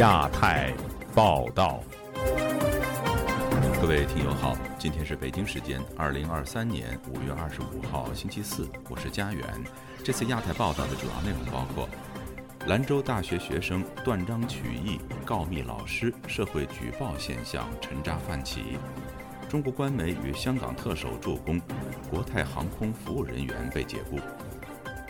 亚太报道，各位听友好，今天是北京时间二零二三年五月二十五号星期四，我是佳远。这次亚太报道的主要内容包括：兰州大学学生断章取义告密老师，社会举报现象沉渣泛起；中国官媒与香港特首助攻，国泰航空服务人员被解雇。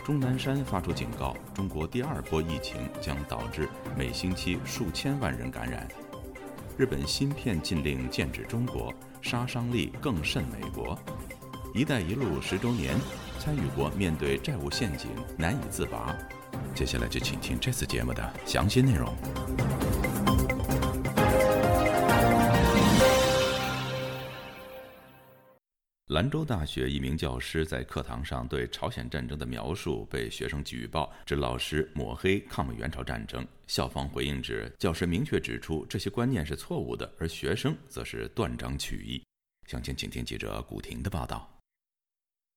钟南山发出警告：中国第二波疫情将导致每星期数千万人感染。日本芯片禁令剑指中国，杀伤力更甚美国。“一带一路”十周年，参与国面对债务陷阱难以自拔。接下来就请听这次节目的详细内容。兰州大学一名教师在课堂上对朝鲜战争的描述被学生举报，指老师抹黑抗美援朝战争。校方回应指，教师明确指出这些观念是错误的，而学生则是断章取义。详情，请听记者古婷的报道。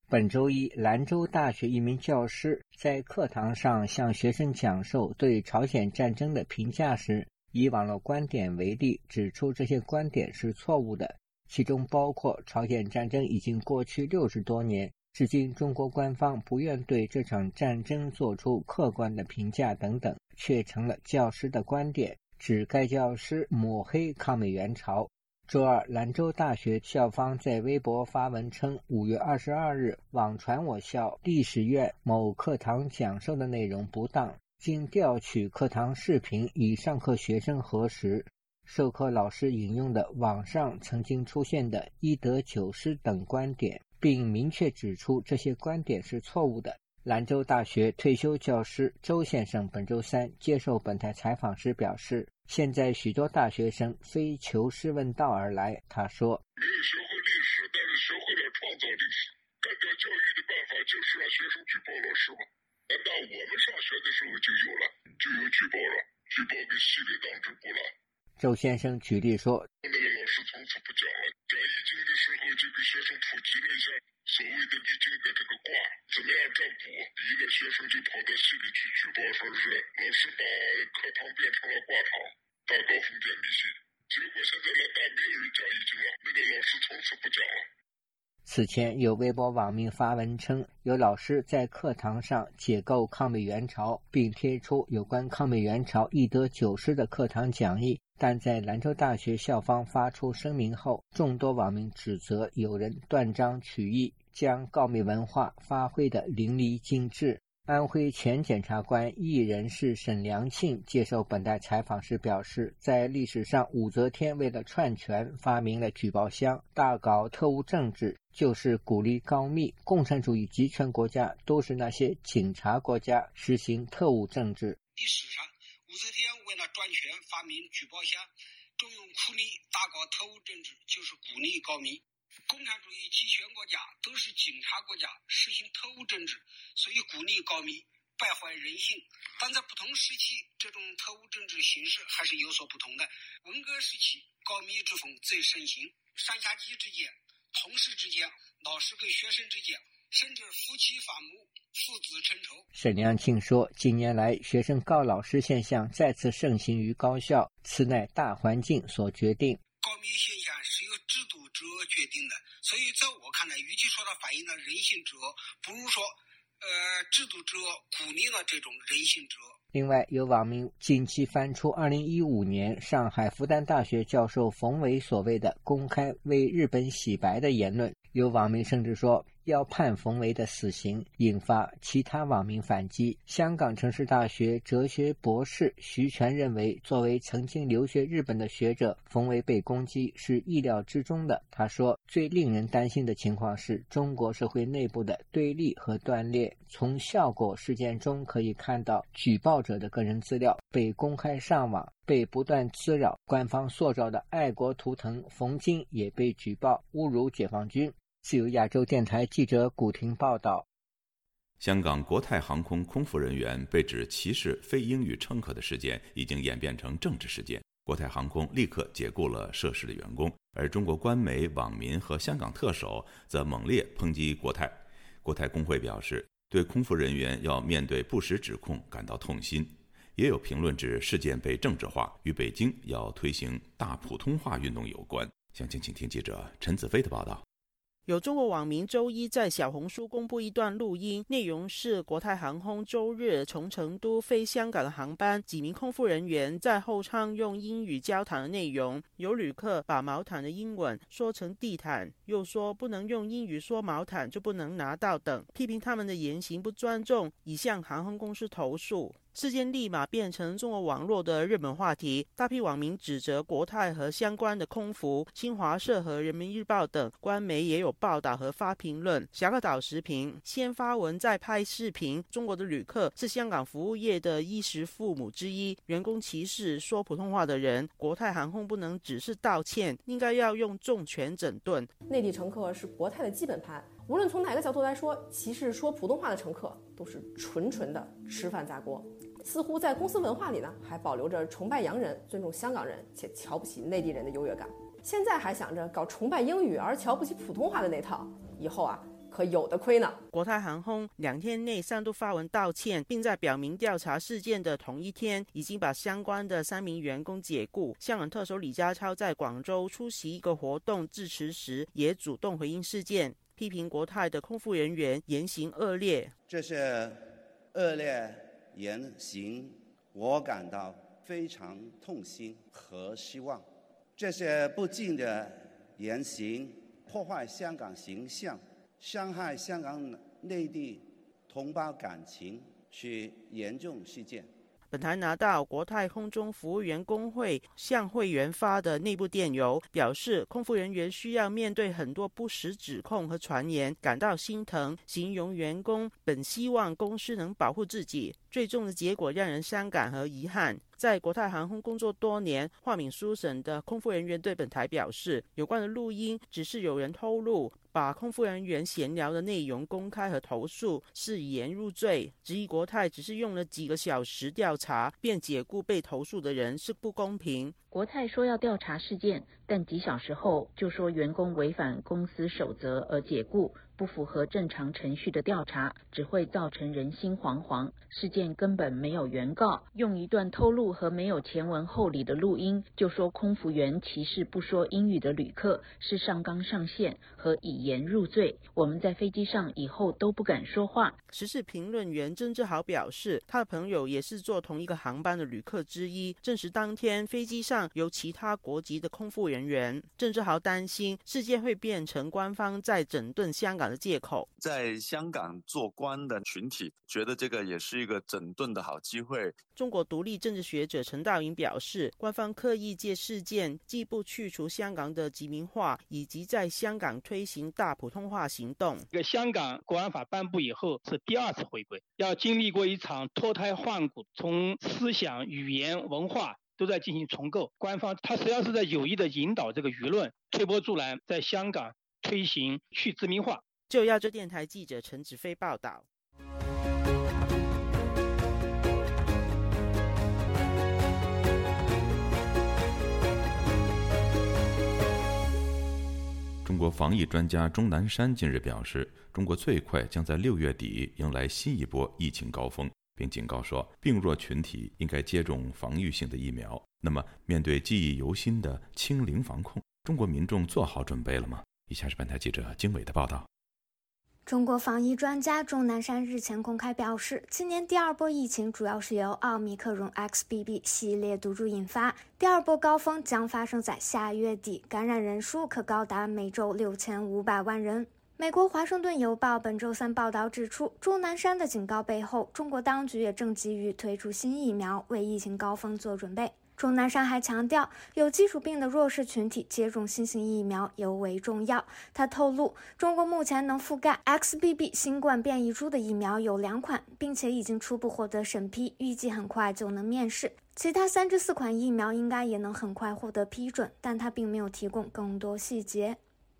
本周一，兰州大学一名教师在课堂上向学生讲授对朝鲜战争的评价时，以网络观点为例，指出这些观点是错误的。其中包括朝鲜战争已经过去六十多年，至今中国官方不愿对这场战争做出客观的评价等等，却成了教师的观点，指该教师抹黑抗美援朝。周二，兰州大学校方在微博发文称，五月二十二日网传我校历史院某课堂讲授的内容不当，经调取课堂视频与上课学生核实。授课老师引用的网上曾经出现的一德九失等观点，并明确指出这些观点是错误的。兰州大学退休教师周先生本周三接受本台采访时表示：“现在许多大学生非求师问道而来。”他说：“没有学会历史，但是学会了创造历史。干掉教育的办法就是让学生举报老师吗？难道我们上学的时候就有了，就有举报了？举报给系里党支部了？”周先生举例说：“那个老师从此不讲了。讲易经的时候，就给学生普及了一下所谓的易经的这个卦，怎么样占卜。一个学生就跑到系里去举报，说是老师把课堂变成了卦堂，大搞封建迷信。结果现在老大没有人讲易经了，那个老师从此不讲了。”此前有微博网民发文称，有老师在课堂上解构抗美援朝，并贴出有关抗美援朝一德九师的课堂讲义。但在兰州大学校方发出声明后，众多网民指责有人断章取义，将告密文化发挥得淋漓尽致。安徽前检察官艺人士沈良庆接受本台采访时表示，在历史上，武则天为了篡权发明了举报箱，大搞特务政治，就是鼓励告密。共产主义集权国家都是那些警察国家，实行特务政治。历史上。武则天为了专权发明举报箱，重用酷吏，大搞特务政治，就是鼓励告密。共产主义集权国家都是警察国家，实行特务政治，所以鼓励告密，败坏人性。但在不同时期，这种特务政治形式还是有所不同的。文革时期，告密之风最盛行，上下级之间、同事之间、老师跟学生之间。甚至夫妻反目、父子成仇。沈良庆说：“近年来，学生告老师现象再次盛行于高校，此乃大环境所决定。告密现象是由制度者决定的，所以在我看来，与其说它反映了人性者，不如说，呃，制度者鼓励了这种人性者。”另外，有网民近期翻出2015年上海复旦大学教授冯伟所谓的公开为日本洗白的言论，有网民甚至说。要判冯维的死刑，引发其他网民反击。香港城市大学哲学博士徐全认为，作为曾经留学日本的学者，冯维被攻击是意料之中的。他说：“最令人担心的情况是中国社会内部的对立和断裂。从效果事件中可以看到，举报者的个人资料被公开上网，被不断滋扰。官方塑造的爱国图腾冯金也被举报侮辱解放军。”自由亚洲电台记者古婷报道：香港国泰航空空服人员被指歧视非英语乘客的事件已经演变成政治事件，国泰航空立刻解雇了涉事的员工，而中国官媒、网民和香港特首则猛烈抨击国泰。国泰工会表示，对空服人员要面对不实指控感到痛心。也有评论指事件被政治化，与北京要推行大普通话运动有关。详情，请听记者陈子飞的报道。有中国网民周一在小红书公布一段录音，内容是国泰航空周日从成都飞香港的航班，几名空服人员在后舱用英语交谈的内容。有旅客把毛毯的英文说成地毯，又说不能用英语说毛毯就不能拿到等，批评他们的言行不尊重，已向航空公司投诉。事件立马变成中国网络的热门话题，大批网民指责国泰和相关的空服，新华社和人民日报等官媒也有报道和发评论。侠客岛时评先发文再拍视频，中国的旅客是香港服务业的衣食父母之一，员工歧视说普通话的人，国泰航空不能只是道歉，应该要用重拳整顿。内地乘客是国泰的基本盘，无论从哪个角度来说，歧视说普通话的乘客都是纯纯的吃饭砸锅。似乎在公司文化里呢，还保留着崇拜洋人、尊重香港人且瞧不起内地人的优越感。现在还想着搞崇拜英语而瞧不起普通话的那套，以后啊，可有的亏呢。国泰航空两天内三度发文道歉，并在表明调查事件的同一天，已经把相关的三名员工解雇。香港特首李家超在广州出席一个活动致辞时，也主动回应事件，批评国泰的空服人员言行恶劣。这是恶劣。言行，我感到非常痛心和失望。这些不敬的言行，破坏香港形象，伤害香港内地同胞感情，是严重事件。本台拿到国泰空中服务员工会向会员发的内部电邮，表示空服人员需要面对很多不实指控和传言，感到心疼。形容员工本希望公司能保护自己，最终的结果让人伤感和遗憾。在国泰航空工作多年、化名书省的空服人员对本台表示，有关的录音只是有人透露。把空服人员闲聊的内容公开和投诉是以言入罪，质疑国泰只是用了几个小时调查便解雇被投诉的人是不公平。国泰说要调查事件，但几小时后就说员工违反公司守则而解雇。不符合正常程序的调查，只会造成人心惶惶。事件根本没有原告，用一段透露和没有前文后理的录音，就说空服员歧视不说英语的旅客是上纲上线和以言入罪。我们在飞机上以后都不敢说话。时事评论员曾志豪表示，他的朋友也是坐同一个航班的旅客之一，证实当天飞机上有其他国籍的空服员人员。郑志豪担心事件会变成官方在整顿香港。的借口，在香港做官的群体觉得这个也是一个整顿的好机会。中国独立政治学者陈道颖表示，官方刻意借事件，既不去除香港的殖民化，以及在香港推行大普通话行动。这个香港国安法颁布以后是第二次回归，要经历过一场脱胎换骨，从思想、语言、文化都在进行重构。官方他实际上是在有意的引导这个舆论，推波助澜，在香港推行去殖民化。就亚洲电台记者陈子飞报道。中国防疫专家钟南山近日表示，中国最快将在六月底迎来新一波疫情高峰，并警告说，病弱群体应该接种防御性的疫苗。那么，面对记忆犹新的清零防控，中国民众做好准备了吗？以下是本台记者经纬的报道。中国防疫专家钟南山日前公开表示，今年第二波疫情主要是由奥密克戎 XBB 系列毒株引发，第二波高峰将发生在下月底，感染人数可高达每周六千五百万人。美国《华盛顿邮报》本周三报道指出，钟南山的警告背后，中国当局也正急于推出新疫苗，为疫情高峰做准备。钟南山还强调，有基础病的弱势群体接种新型疫苗尤为重要。他透露，中国目前能覆盖 XBB 新冠变异株的疫苗有两款，并且已经初步获得审批，预计很快就能面世。其他三至四款疫苗应该也能很快获得批准，但他并没有提供更多细节。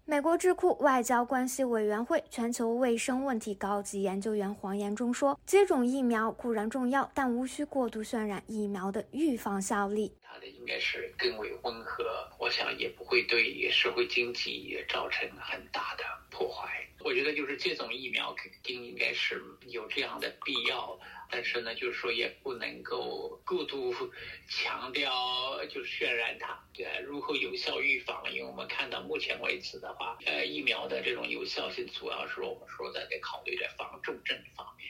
美国智库外交关系委员会全球卫生问题高级研究员黄岩中说：“接种疫苗固然重要，但无需过度渲染疫苗的预防效力。”它的应该是更为温和，我想也不会对社会经济也造成很大的破坏。我觉得就是接种疫苗肯定应该是有这样的必要，但是呢，就是说也不能够过度强调，就是渲染它呃如何有效预防。因为我们看到目前为止的话，呃，疫苗的这种有效性主要是我们说的在考虑的防重症方面，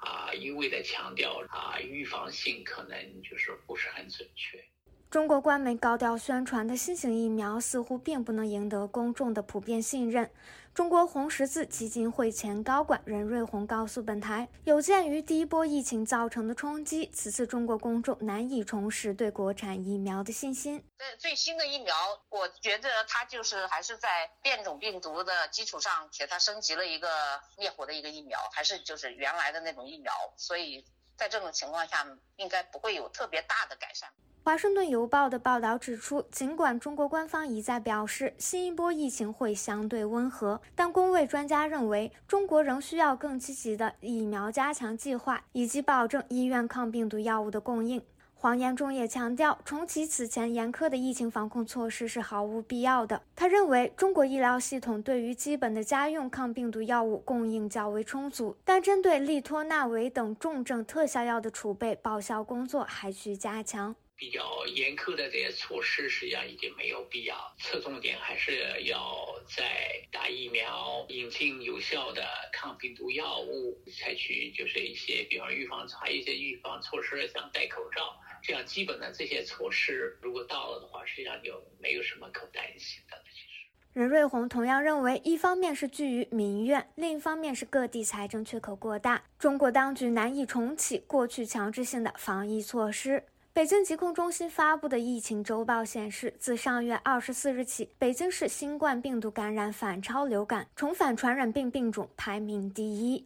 啊，一味的强调啊预防性可能就是不是很准确。中国官媒高调宣传的新型疫苗似乎并不能赢得公众的普遍信任。中国红十字基金会前高管任瑞红告诉本台，有鉴于第一波疫情造成的冲击，此次中国公众难以重拾对国产疫苗的信心。这最新的疫苗，我觉得它就是还是在变种病毒的基础上，给它升级了一个灭活的一个疫苗，还是就是原来的那种疫苗，所以在这种情况下，应该不会有特别大的改善。华盛顿邮报的报道指出，尽管中国官方一再表示新一波疫情会相对温和，但公卫专家认为，中国仍需要更积极的疫苗加强计划，以及保证医院抗病毒药物的供应。黄延忠也强调，重启此前严苛的疫情防控措施是毫无必要的。他认为，中国医疗系统对于基本的家用抗病毒药物供应较为充足，但针对利托那韦等重症特效药的储备报销工作还需加强。比较严苛的这些措施，实际上已经没有必要。侧重点还是要在打疫苗、引进有效的抗病毒药物，采取就是一些，比方预防，还有一些预防措施，像戴口罩这样基本的这些措施，如果到了的话，实际上就没有什么可担心的。其实，任瑞红同样认为，一方面是居于民怨，另一方面是各地财政缺口过大，中国当局难以重启过去强制性的防疫措施。北京疾控中心发布的疫情周报显示，自上月二十四日起，北京市新冠病毒感染反超流感，重返传染病病种排名第一。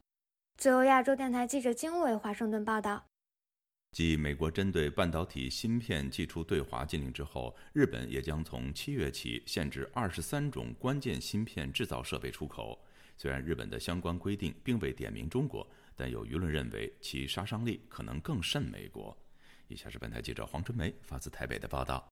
自由亚洲电台记者经纬华盛顿报道。继美国针对半导体芯片寄出对华禁令之后，日本也将从七月起限制二十三种关键芯片制造设备出口。虽然日本的相关规定并未点名中国，但有舆论认为其杀伤力可能更甚美国。以下是本台记者黄春梅发自台北的报道。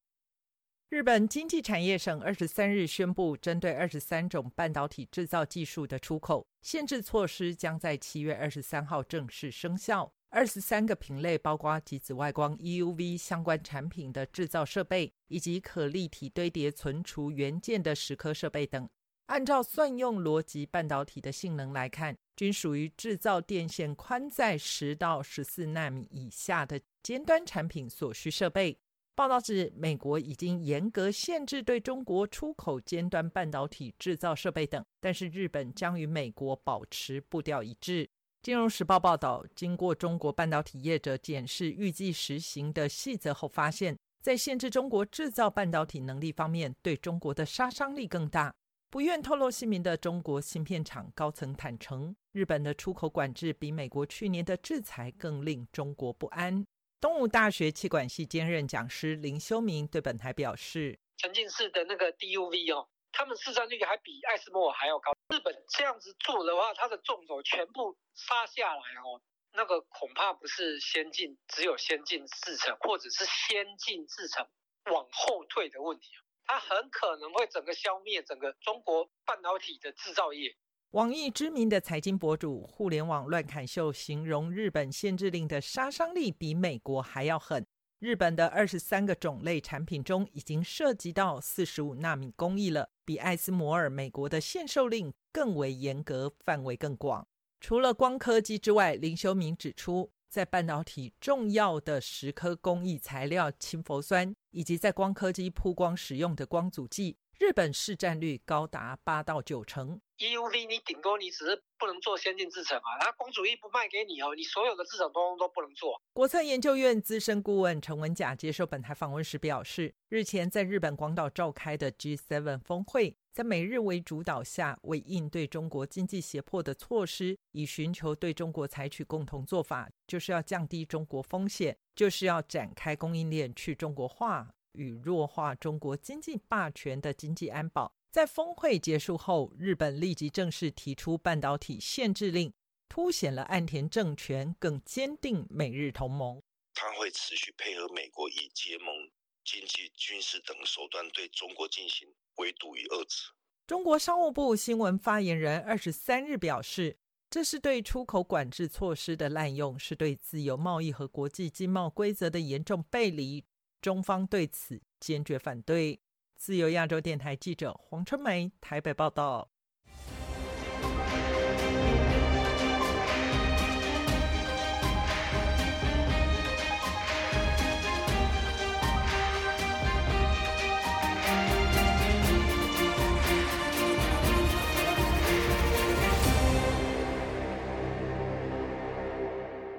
日本经济产业省二十三日宣布，针对二十三种半导体制造技术的出口限制措施将在七月二十三号正式生效。二十三个品类包括极紫外光 （EUV） 相关产品的制造设备，以及可立体堆叠存储元件的蚀刻设备等。按照算用逻辑半导体的性能来看，均属于制造电线宽在十到十四纳米以下的尖端产品所需设备。报道指，美国已经严格限制对中国出口尖端半导体制造设备等，但是日本将与美国保持步调一致。金融时报报道，经过中国半导体业者检视预计实行的细则后，发现，在限制中国制造半导体能力方面，对中国的杀伤力更大。不愿透露姓名的中国芯片厂高层坦诚，日本的出口管制比美国去年的制裁更令中国不安。东吴大学气管系兼任讲师林修明对本台表示：“沉浸式的那个 DUV 哦，他们市占率还比爱斯摩尔还要高。日本这样子做的话，它的重手全部杀下来哦，那个恐怕不是先进，只有先进制程或者是先进制程往后退的问题。”它很可能会整个消灭整个中国半导体的制造业。网易知名的财经博主“互联网乱砍秀”形容日本限制令的杀伤力比美国还要狠。日本的二十三个种类产品中，已经涉及到四十五纳米工艺了，比艾斯摩尔美国的限售令更为严格，范围更广。除了光刻机之外，林修明指出。在半导体重要的蚀刻工艺材料氢氟酸，以及在光刻机曝光使用的光阻剂，日本市占率高达八到九成。EUV 你顶多你只是不能做先进制程啊，它光阻液不卖给你哦，你所有的制程通通都不能做。国策研究院资深顾问陈文甲接受本台访问时表示，日前在日本广岛召开的 G7 峰会。在美日为主导下，为应对中国经济胁迫的措施，以寻求对中国采取共同做法，就是要降低中国风险，就是要展开供应链去中国化与弱化中国经济霸权的经济安保。在峰会结束后，日本立即正式提出半导体限制令，凸显了岸田政权更坚定美日同盟。他会持续配合美国以结盟。经济、军事等手段对中国进行围堵与遏制。中国商务部新闻发言人二十三日表示，这是对出口管制措施的滥用，是对自由贸易和国际经贸规则的严重背离。中方对此坚决反对。自由亚洲电台记者黄春梅台北报道。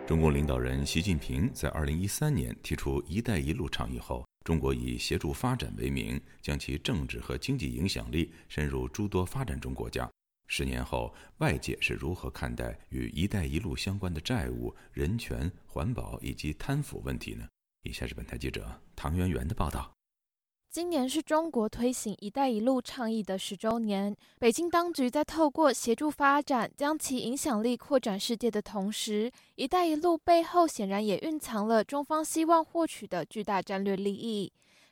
中共领导人习近平在二零一三年提出“一带一路”倡议后，中国以协助发展为名，将其政治和经济影响力深入诸多发展中国家。十年后，外界是如何看待与“一带一路”相关的债务、人权、环保以及贪腐问题呢？以下是本台记者唐媛媛的报道。今年是中国推行“一带一路”倡议的十周年。北京当局在透过协助发展，将其影响力扩展世界的同时，“一带一路”背后显然也蕴藏了中方希望获取的巨大战略利益。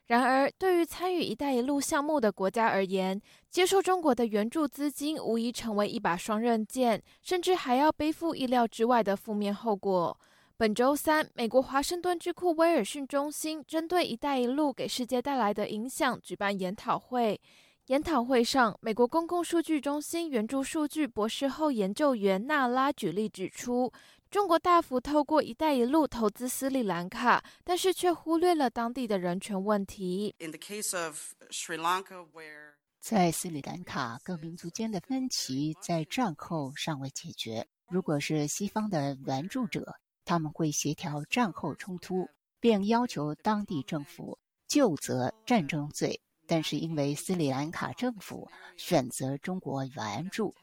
然而，对于参与“一带一路”项目的国家而言，接受中国的援助资金无疑成为一把双刃剑，甚至还要背负意料之外的负面后果。本周三，美国华盛顿智库威尔逊中心针对“一带一路”给世界带来的影响举办研讨会。研讨会上，美国公共数据中心援助数据博士后研究员纳拉举例指出，中国大幅透过“一带一路”投资斯里兰卡，但是却忽略了当地的人权问题。在斯里兰卡，各民族间的分歧在战后尚未解决。如果是西方的援助者，他们会协调战后冲突，并要求当地政府就责战争罪。但是因为斯里兰卡政府选择中国援助，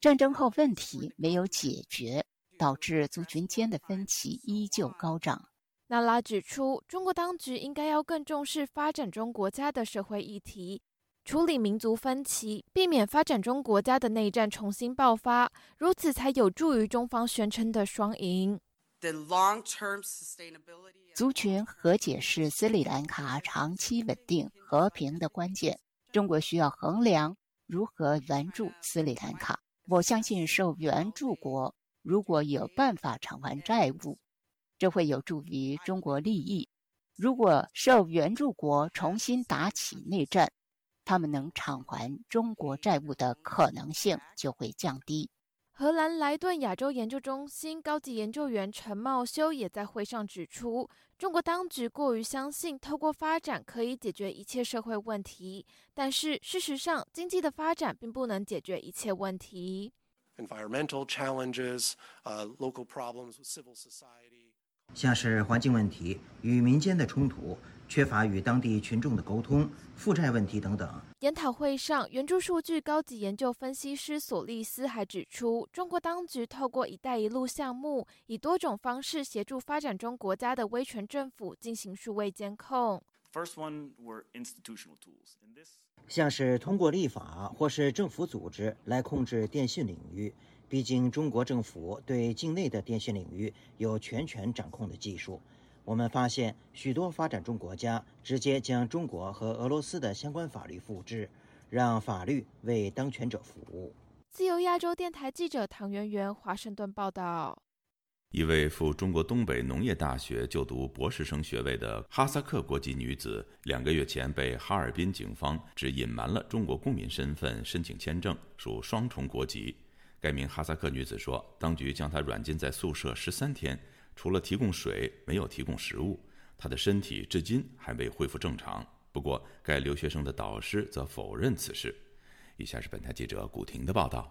战争后问题没有解决，导致族群间的分歧依旧高涨。纳拉指出，中国当局应该要更重视发展中国家的社会议题，处理民族分歧，避免发展中国家的内战重新爆发，如此才有助于中方宣称的双赢。族群和解是斯里兰卡长期稳定和平的关键。中国需要衡量如何援助斯里兰卡。我相信受援助国如果有办法偿还债务，这会有助于中国利益。如果受援助国重新打起内战，他们能偿还中国债务的可能性就会降低。荷兰莱顿亚洲研究中心高级研究员陈茂修也在会上指出，中国当局过于相信透过发展可以解决一切社会问题，但是事实上，经济的发展并不能解决一切问题。Environmental challenges, local problems with civil society，像是环境问题与民间的冲突。缺乏与当地群众的沟通、负债问题等等。研讨会上，援助数据高级研究分析师索利斯还指出，中国当局透过“一带一路”项目，以多种方式协助发展中国家的威权政府进行数位监控。像是通过立法或是政府组织来控制电信领域。毕竟，中国政府对境内的电信领域有全权掌控的技术。我们发现，许多发展中国家直接将中国和俄罗斯的相关法律复制，让法律为当权者服务。自由亚洲电台记者唐媛媛华盛顿报道：一位赴中国东北农业大学就读博士生学位的哈萨克国籍女子，两个月前被哈尔滨警方指隐瞒了中国公民身份申请签证，属双重国籍。该名哈萨克女子说，当局将她软禁在宿舍十三天。除了提供水，没有提供食物。他的身体至今还未恢复正常。不过，该留学生的导师则否认此事。以下是本台记者古婷的报道：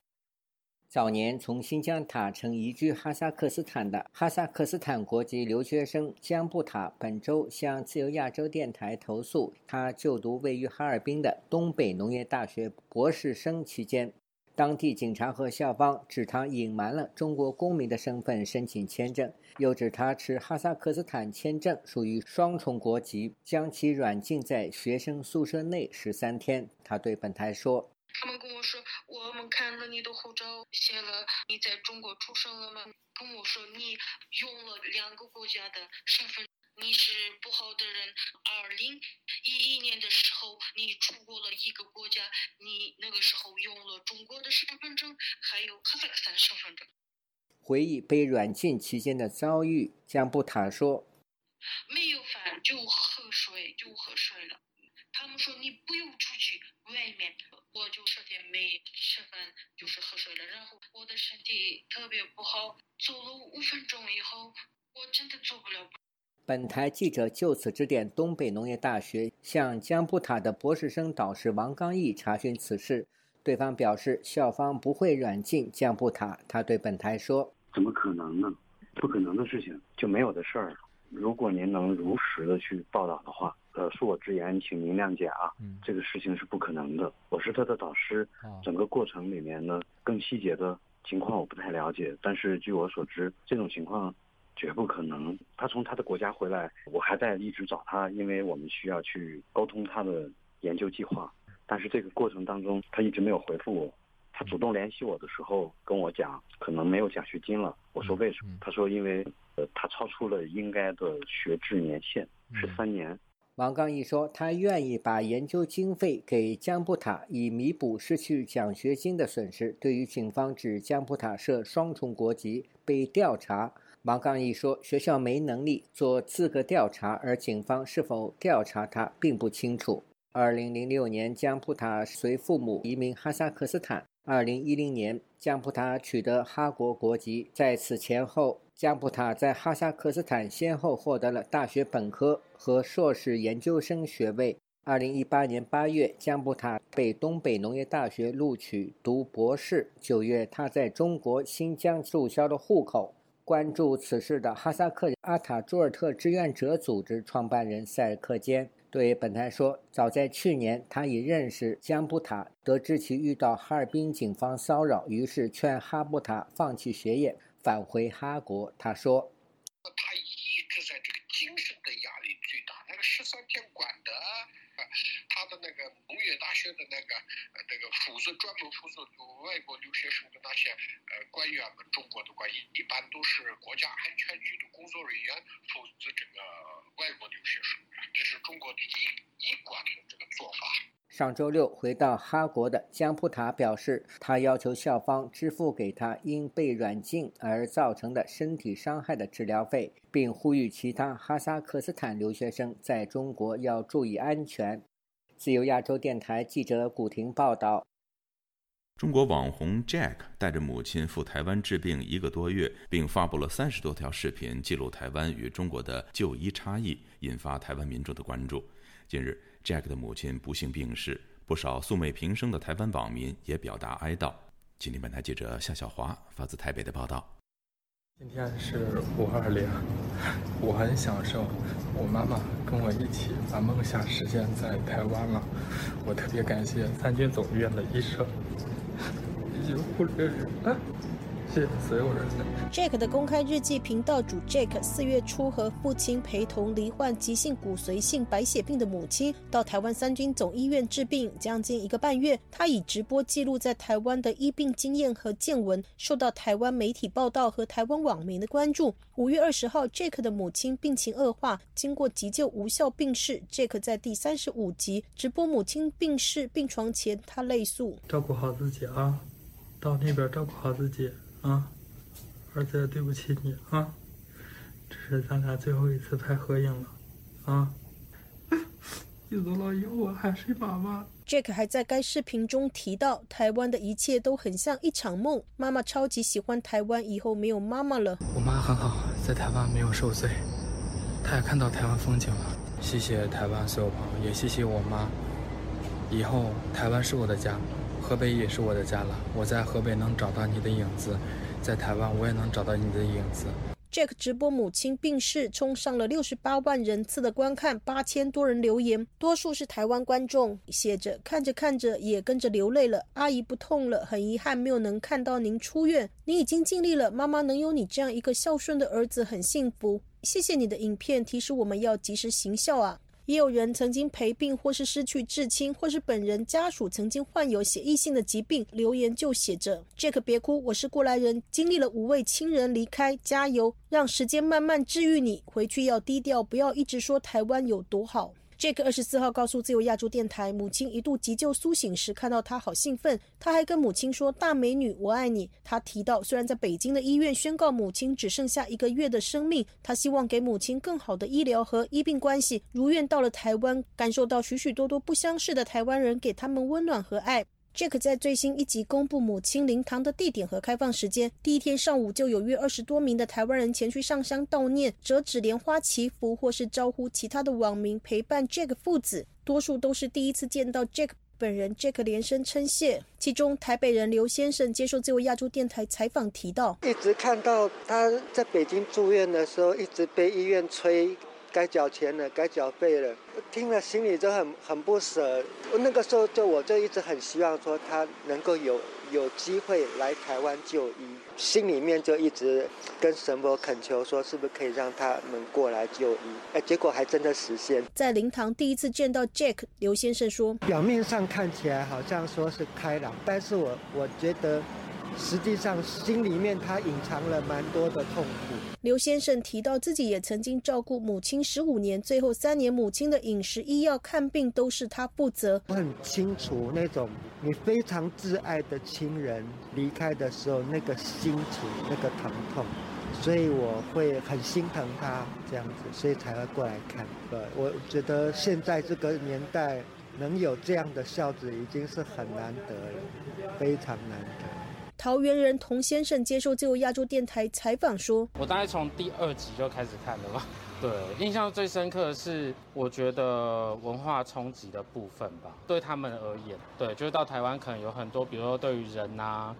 早年从新疆塔城移居哈萨克斯坦的哈萨克斯坦国籍留学生江布塔，本周向自由亚洲电台投诉，他就读位于哈尔滨的东北农业大学博士生期间。当地警察和校方指他隐瞒了中国公民的身份申请签证，又指他持哈萨克斯坦签证属于双重国籍，将其软禁在学生宿舍内十三天。他对本台说：“他们跟我说，我们看了你的护照，写了你在中国出生了吗？跟我说你用了两个国家的身份，你是不好的人。二零一一年的时候，你出国了一个国家，你那个时候用了中国的身份证，还有哈萨克斯坦身份证。回忆被软禁期间的遭遇，江布塔说：“没有饭就喝水，就喝水了。他们说你不用出去外面，我就十天没吃饭，就是喝水了。然后我的身体特别不好，走了五分钟以后，我真的做不了。”本台记者就此致电东北农业大学，向江布塔的博士生导师王刚毅查询此事。对方表示，校方不会软禁江布塔。他对本台说：“怎么可能呢？不可能的事情就没有的事儿。如果您能如实的去报道的话，呃，恕我直言，请您谅解啊。这个事情是不可能的。我是他的导师，整个过程里面呢，更细节的情况我不太了解。但是据我所知，这种情况。”绝不可能。他从他的国家回来，我还在一直找他，因为我们需要去沟通他的研究计划。但是这个过程当中，他一直没有回复我。他主动联系我的时候，跟我讲可能没有奖学金了。我说为什么？他说因为呃，他超出了应该的学制年限，是三年。王刚毅说，他愿意把研究经费给江布塔，以弥补失去奖学金的损失。对于警方指江布塔涉双重国籍被调查。王刚毅说：“学校没能力做资格调查，而警方是否调查他并不清楚。”二零零六年，江普塔随父母移民哈萨克斯坦。二零一零年，江普塔取得哈国国籍。在此前后，江普塔在哈萨克斯坦先后获得了大学本科和硕士研究生学位。二零一八年八月，江普塔被东北农业大学录取读博士。九月，他在中国新疆注销了户口。关注此事的哈萨克阿塔朱尔特志愿者组织创办人塞尔克坚对本台说：“早在去年，他已认识江布塔，得知其遇到哈尔滨警方骚扰，于是劝哈布塔放弃学业，返回哈国。”他说：“他一直在这个精神的压力最大，那个十三天管的。”他的那个农业大学的那个呃那个负责专门负责外国留学生的那些呃官员们，中国的官员一般都是国家安全局的工作人员负责这个外国留学生，这是中国的一一贯的这个做法。上周六回到哈国的江普塔表示，他要求校方支付给他因被软禁而造成的身体伤害的治疗费，并呼吁其他哈萨克斯坦留学生在中国要注意安全。自由亚洲电台记者古婷报道：中国网红 Jack 带着母亲赴台湾治病一个多月，并发布了三十多条视频，记录台湾与中国的就医差异，引发台湾民众的关注。近日。Jack 的母亲不幸病逝，不少素昧平生的台湾网民也表达哀悼。今天本台记者夏小华发自台北的报道。今天是五二零，我很享受我妈妈跟我一起把梦想实现在台湾了。我特别感谢三军总医院的医生以及护理人员。谢所有人。Jack 的公开日记频道主 Jack 四月初和父亲陪同罹患急性骨髓性白血病的母亲到台湾三军总医院治病，将近一个半月。他以直播记录在台湾的医病经验和见闻，受到台湾媒体报道和台湾网民的关注。五月二十号，Jack 的母亲病情恶化，经过急救无效病逝。Jack 在第三十五集直播母亲病逝病床前，他泪诉：“照顾好自己啊，到那边照顾好自己。”啊，儿子，对不起你啊！这是咱俩最后一次拍合影了，啊！你走了以后，我还是妈妈。Jack 还在该视频中提到，台湾的一切都很像一场梦。妈妈超级喜欢台湾，以后没有妈妈了。我妈很好，在台湾没有受罪，她也看到台湾风景了。谢谢台湾所有朋友，也谢谢我妈。以后台湾是我的家。河北也是我的家了，我在河北能找到你的影子，在台湾我也能找到你的影子。Jack 直播母亲病逝，冲上了六十八万人次的观看，八千多人留言，多数是台湾观众，写着看着看着也跟着流泪了。阿姨不痛了，很遗憾没有能看到您出院，你已经尽力了，妈妈能有你这样一个孝顺的儿子很幸福。谢谢你的影片提示我们要及时行孝啊。也有人曾经陪病或是失去至亲，或是本人家属曾经患有血液性的疾病。留言就写着：“Jack，别哭，我是过来人，经历了五位亲人离开，加油，让时间慢慢治愈你。回去要低调，不要一直说台湾有多好。” Jack 二十四号告诉自由亚洲电台，母亲一度急救苏醒时，看到他好兴奋。他还跟母亲说：“大美女，我爱你。”他提到，虽然在北京的医院宣告母亲只剩下一个月的生命，他希望给母亲更好的医疗和医病关系。如愿到了台湾，感受到许许多多不相识的台湾人给他们温暖和爱。Jack 在最新一集公布母亲灵堂的地点和开放时间。第一天上午就有约二十多名的台湾人前去上香悼念、折纸莲花祈福，或是招呼其他的网民陪伴 Jack 父子。多数都是第一次见到 Jack 本人，Jack 连声称谢。其中台北人刘先生接受自由亚洲电台采访提到，一直看到他在北京住院的时候，一直被医院催。该缴钱了，该缴费了，听了心里就很很不舍。那个时候就我就一直很希望说他能够有有机会来台湾就医，心里面就一直跟神佛恳求说，是不是可以让他们过来就医？哎，结果还真的实现。在灵堂第一次见到 Jack，刘先生说，表面上看起来好像说是开朗，但是我我觉得。实际上，心里面他隐藏了蛮多的痛苦。刘先生提到，自己也曾经照顾母亲十五年，最后三年母亲的饮食、医药、看病都是他负责。我很清楚那种你非常挚爱的亲人离开的时候那个心情、那个疼痛，所以我会很心疼他这样子，所以才会过来看。对，我觉得现在这个年代能有这样的孝子已经是很难得了，非常难得。桃园人童先生接受自由亚洲电台采访说：“我大概从第二集就开始看了吧。对，印象最深刻的是，我觉得文化冲击的部分吧。对他们而言，对，就是到台湾可能有很多，比如说对于人啊，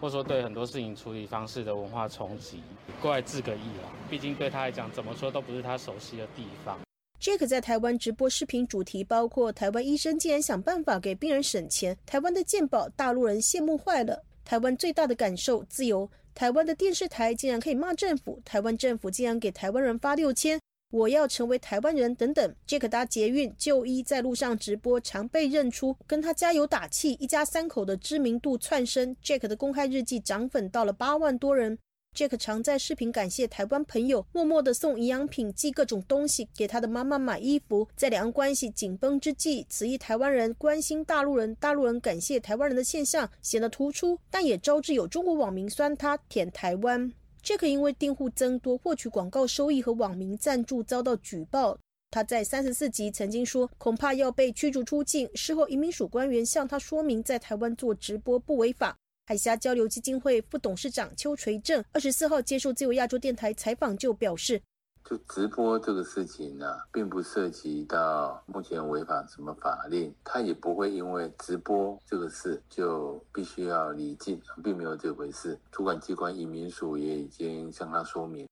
或者说对很多事情处理方式的文化冲击，过来治个意啦。毕竟对他来讲，怎么说都不是他熟悉的地方。” Jack 在台湾直播视频主题包括：台湾医生竟然想办法给病人省钱，台湾的健保大陆人羡慕坏了。台湾最大的感受，自由。台湾的电视台竟然可以骂政府，台湾政府竟然给台湾人发六千，我要成为台湾人等等。杰克搭捷运就医，在路上直播，常被认出，跟他加油打气，一家三口的知名度窜升。Jack 的公开日记涨粉到了八万多人。Jack 常在视频感谢台湾朋友，默默的送营养品、寄各种东西给他的妈妈买衣服。在两岸关系紧绷之际，此一台湾人关心大陆人、大陆人感谢台湾人的现象显得突出，但也招致有中国网民酸他舔台湾。Jack 因为订户增多，获取广告收益和网民赞助遭到举报。他在三十四集曾经说，恐怕要被驱逐出境。事后移民署官员向他说明，在台湾做直播不违法。海峡交流基金会副董事长邱垂正二十四号接受自由亚洲电台采访就表示：“就直播这个事情呢，并不涉及到目前违反什么法令，他也不会因为直播这个事就必须要离境，并没有这回事。主管机关移民署也已经向他说明。”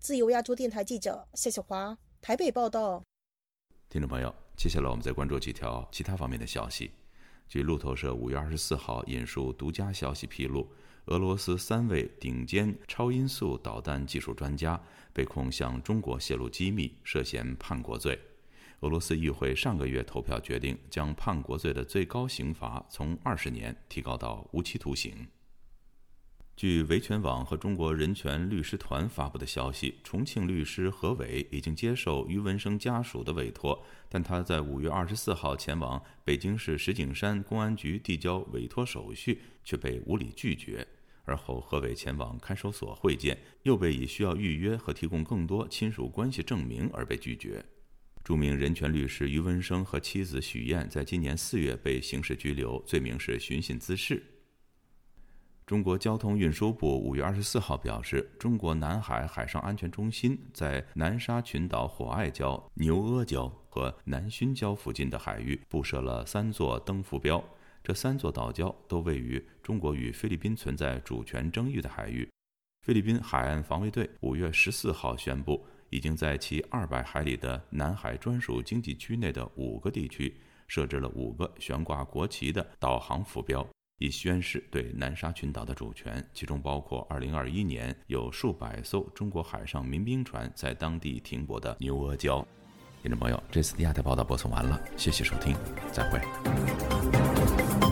自由亚洲电台记者谢小华台北报道。听众朋友，接下来我们再关注几条其他方面的消息。据路透社五月二十四号引述独家消息披露，俄罗斯三位顶尖超音速导弹技术专家被控向中国泄露机密，涉嫌叛国罪。俄罗斯议会上个月投票决定，将叛国罪的最高刑罚从二十年提高到无期徒刑。据维权网和中国人权律师团发布的消息，重庆律师何伟已经接受于文生家属的委托，但他在五月二十四号前往北京市石景山公安局递交委托手续，却被无理拒绝。而后，何伟前往看守所会见，又被以需要预约和提供更多亲属关系证明而被拒绝。著名人权律师于文生和妻子许燕在今年四月被刑事拘留，罪名是寻衅滋事。中国交通运输部五月二十四号表示，中国南海海上安全中心在南沙群岛火爱礁、牛阿礁和南薰礁附近的海域布设了三座灯浮标，这三座岛礁都位于中国与菲律宾存在主权争议的海域。菲律宾海岸防卫队五月十四号宣布，已经在其二百海里的南海专属经济区内的五个地区设置了五个悬挂国旗的导航浮标。以宣示对南沙群岛的主权，其中包括2021年有数百艘中国海上民兵船在当地停泊的牛阿礁。听众朋友，这次的亚太报道播送完了，谢谢收听，再会。